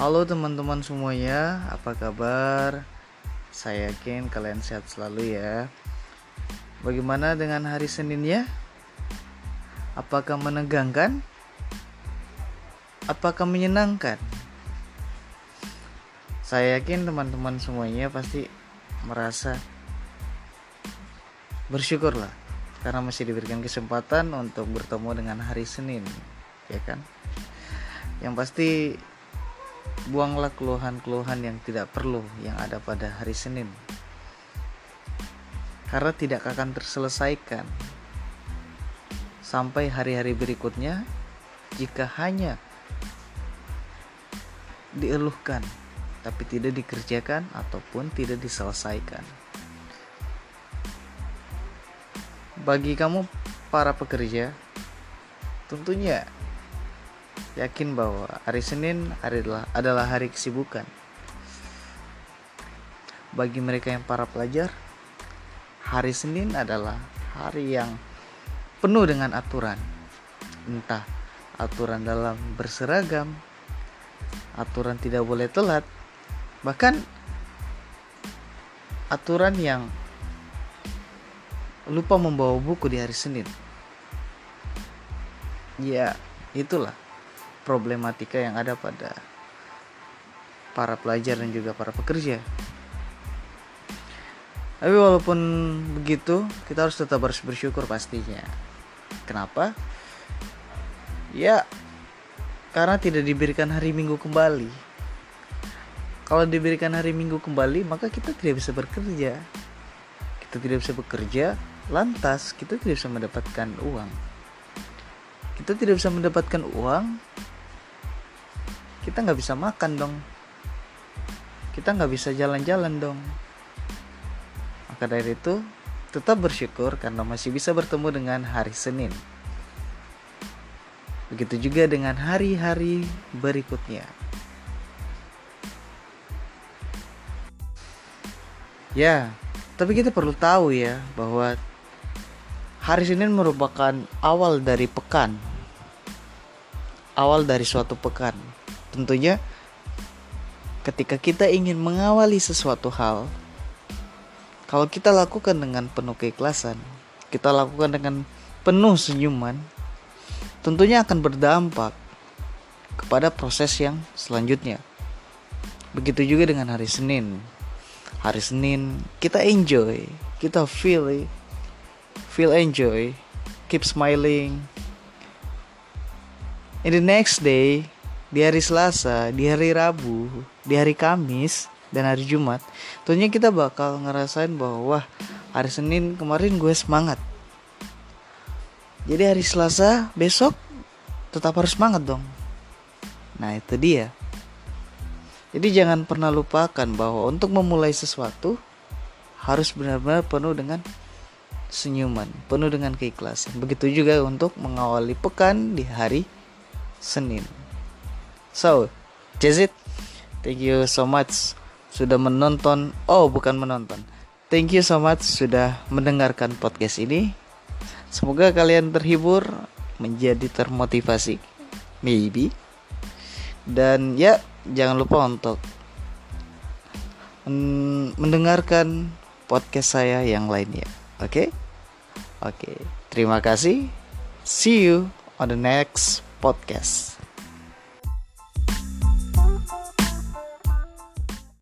Halo teman-teman semuanya, apa kabar? Saya yakin kalian sehat selalu ya. Bagaimana dengan hari Seninnya? Apakah menegangkan? Apakah menyenangkan? Saya yakin teman-teman semuanya pasti merasa bersyukurlah karena masih diberikan kesempatan untuk bertemu dengan hari Senin, ya kan? Yang pasti buanglah keluhan-keluhan yang tidak perlu yang ada pada hari Senin. Karena tidak akan terselesaikan sampai hari-hari berikutnya jika hanya dieluhkan tapi tidak dikerjakan ataupun tidak diselesaikan. Bagi kamu para pekerja, tentunya yakin bahwa hari Senin adalah hari kesibukan. Bagi mereka yang para pelajar, hari Senin adalah hari yang penuh dengan aturan. Entah aturan dalam berseragam, aturan tidak boleh telat, bahkan aturan yang lupa membawa buku di hari Senin. Ya, itulah problematika yang ada pada para pelajar dan juga para pekerja. Tapi walaupun begitu, kita harus tetap harus bersyukur pastinya. Kenapa? Ya, karena tidak diberikan hari Minggu kembali. Kalau diberikan hari Minggu kembali, maka kita tidak bisa bekerja. Kita tidak bisa bekerja, lantas kita tidak bisa mendapatkan uang. Kita tidak bisa mendapatkan uang, kita nggak bisa makan dong. Kita nggak bisa jalan-jalan dong. Maka dari itu tetap bersyukur karena masih bisa bertemu dengan hari Senin. Begitu juga dengan hari-hari berikutnya. Ya tapi kita perlu tahu ya bahwa hari Senin merupakan awal dari pekan. Awal dari suatu pekan Tentunya ketika kita ingin mengawali sesuatu hal, kalau kita lakukan dengan penuh keikhlasan, kita lakukan dengan penuh senyuman, tentunya akan berdampak kepada proses yang selanjutnya. Begitu juga dengan hari Senin. Hari Senin kita enjoy, kita feel feel enjoy, keep smiling. In the next day, di hari Selasa, di hari Rabu, di hari Kamis, dan hari Jumat, tentunya kita bakal ngerasain bahwa hari Senin kemarin gue semangat. Jadi hari Selasa besok tetap harus semangat dong. Nah itu dia. Jadi jangan pernah lupakan bahwa untuk memulai sesuatu harus benar-benar penuh dengan senyuman, penuh dengan keikhlasan. Begitu juga untuk mengawali pekan di hari Senin. So, that's it. Thank you so much sudah menonton. Oh, bukan menonton. Thank you so much sudah mendengarkan podcast ini. Semoga kalian terhibur, menjadi termotivasi. Maybe. Dan ya, jangan lupa untuk mendengarkan podcast saya yang lainnya. Oke? Okay? Oke. Okay. Terima kasih. See you on the next podcast.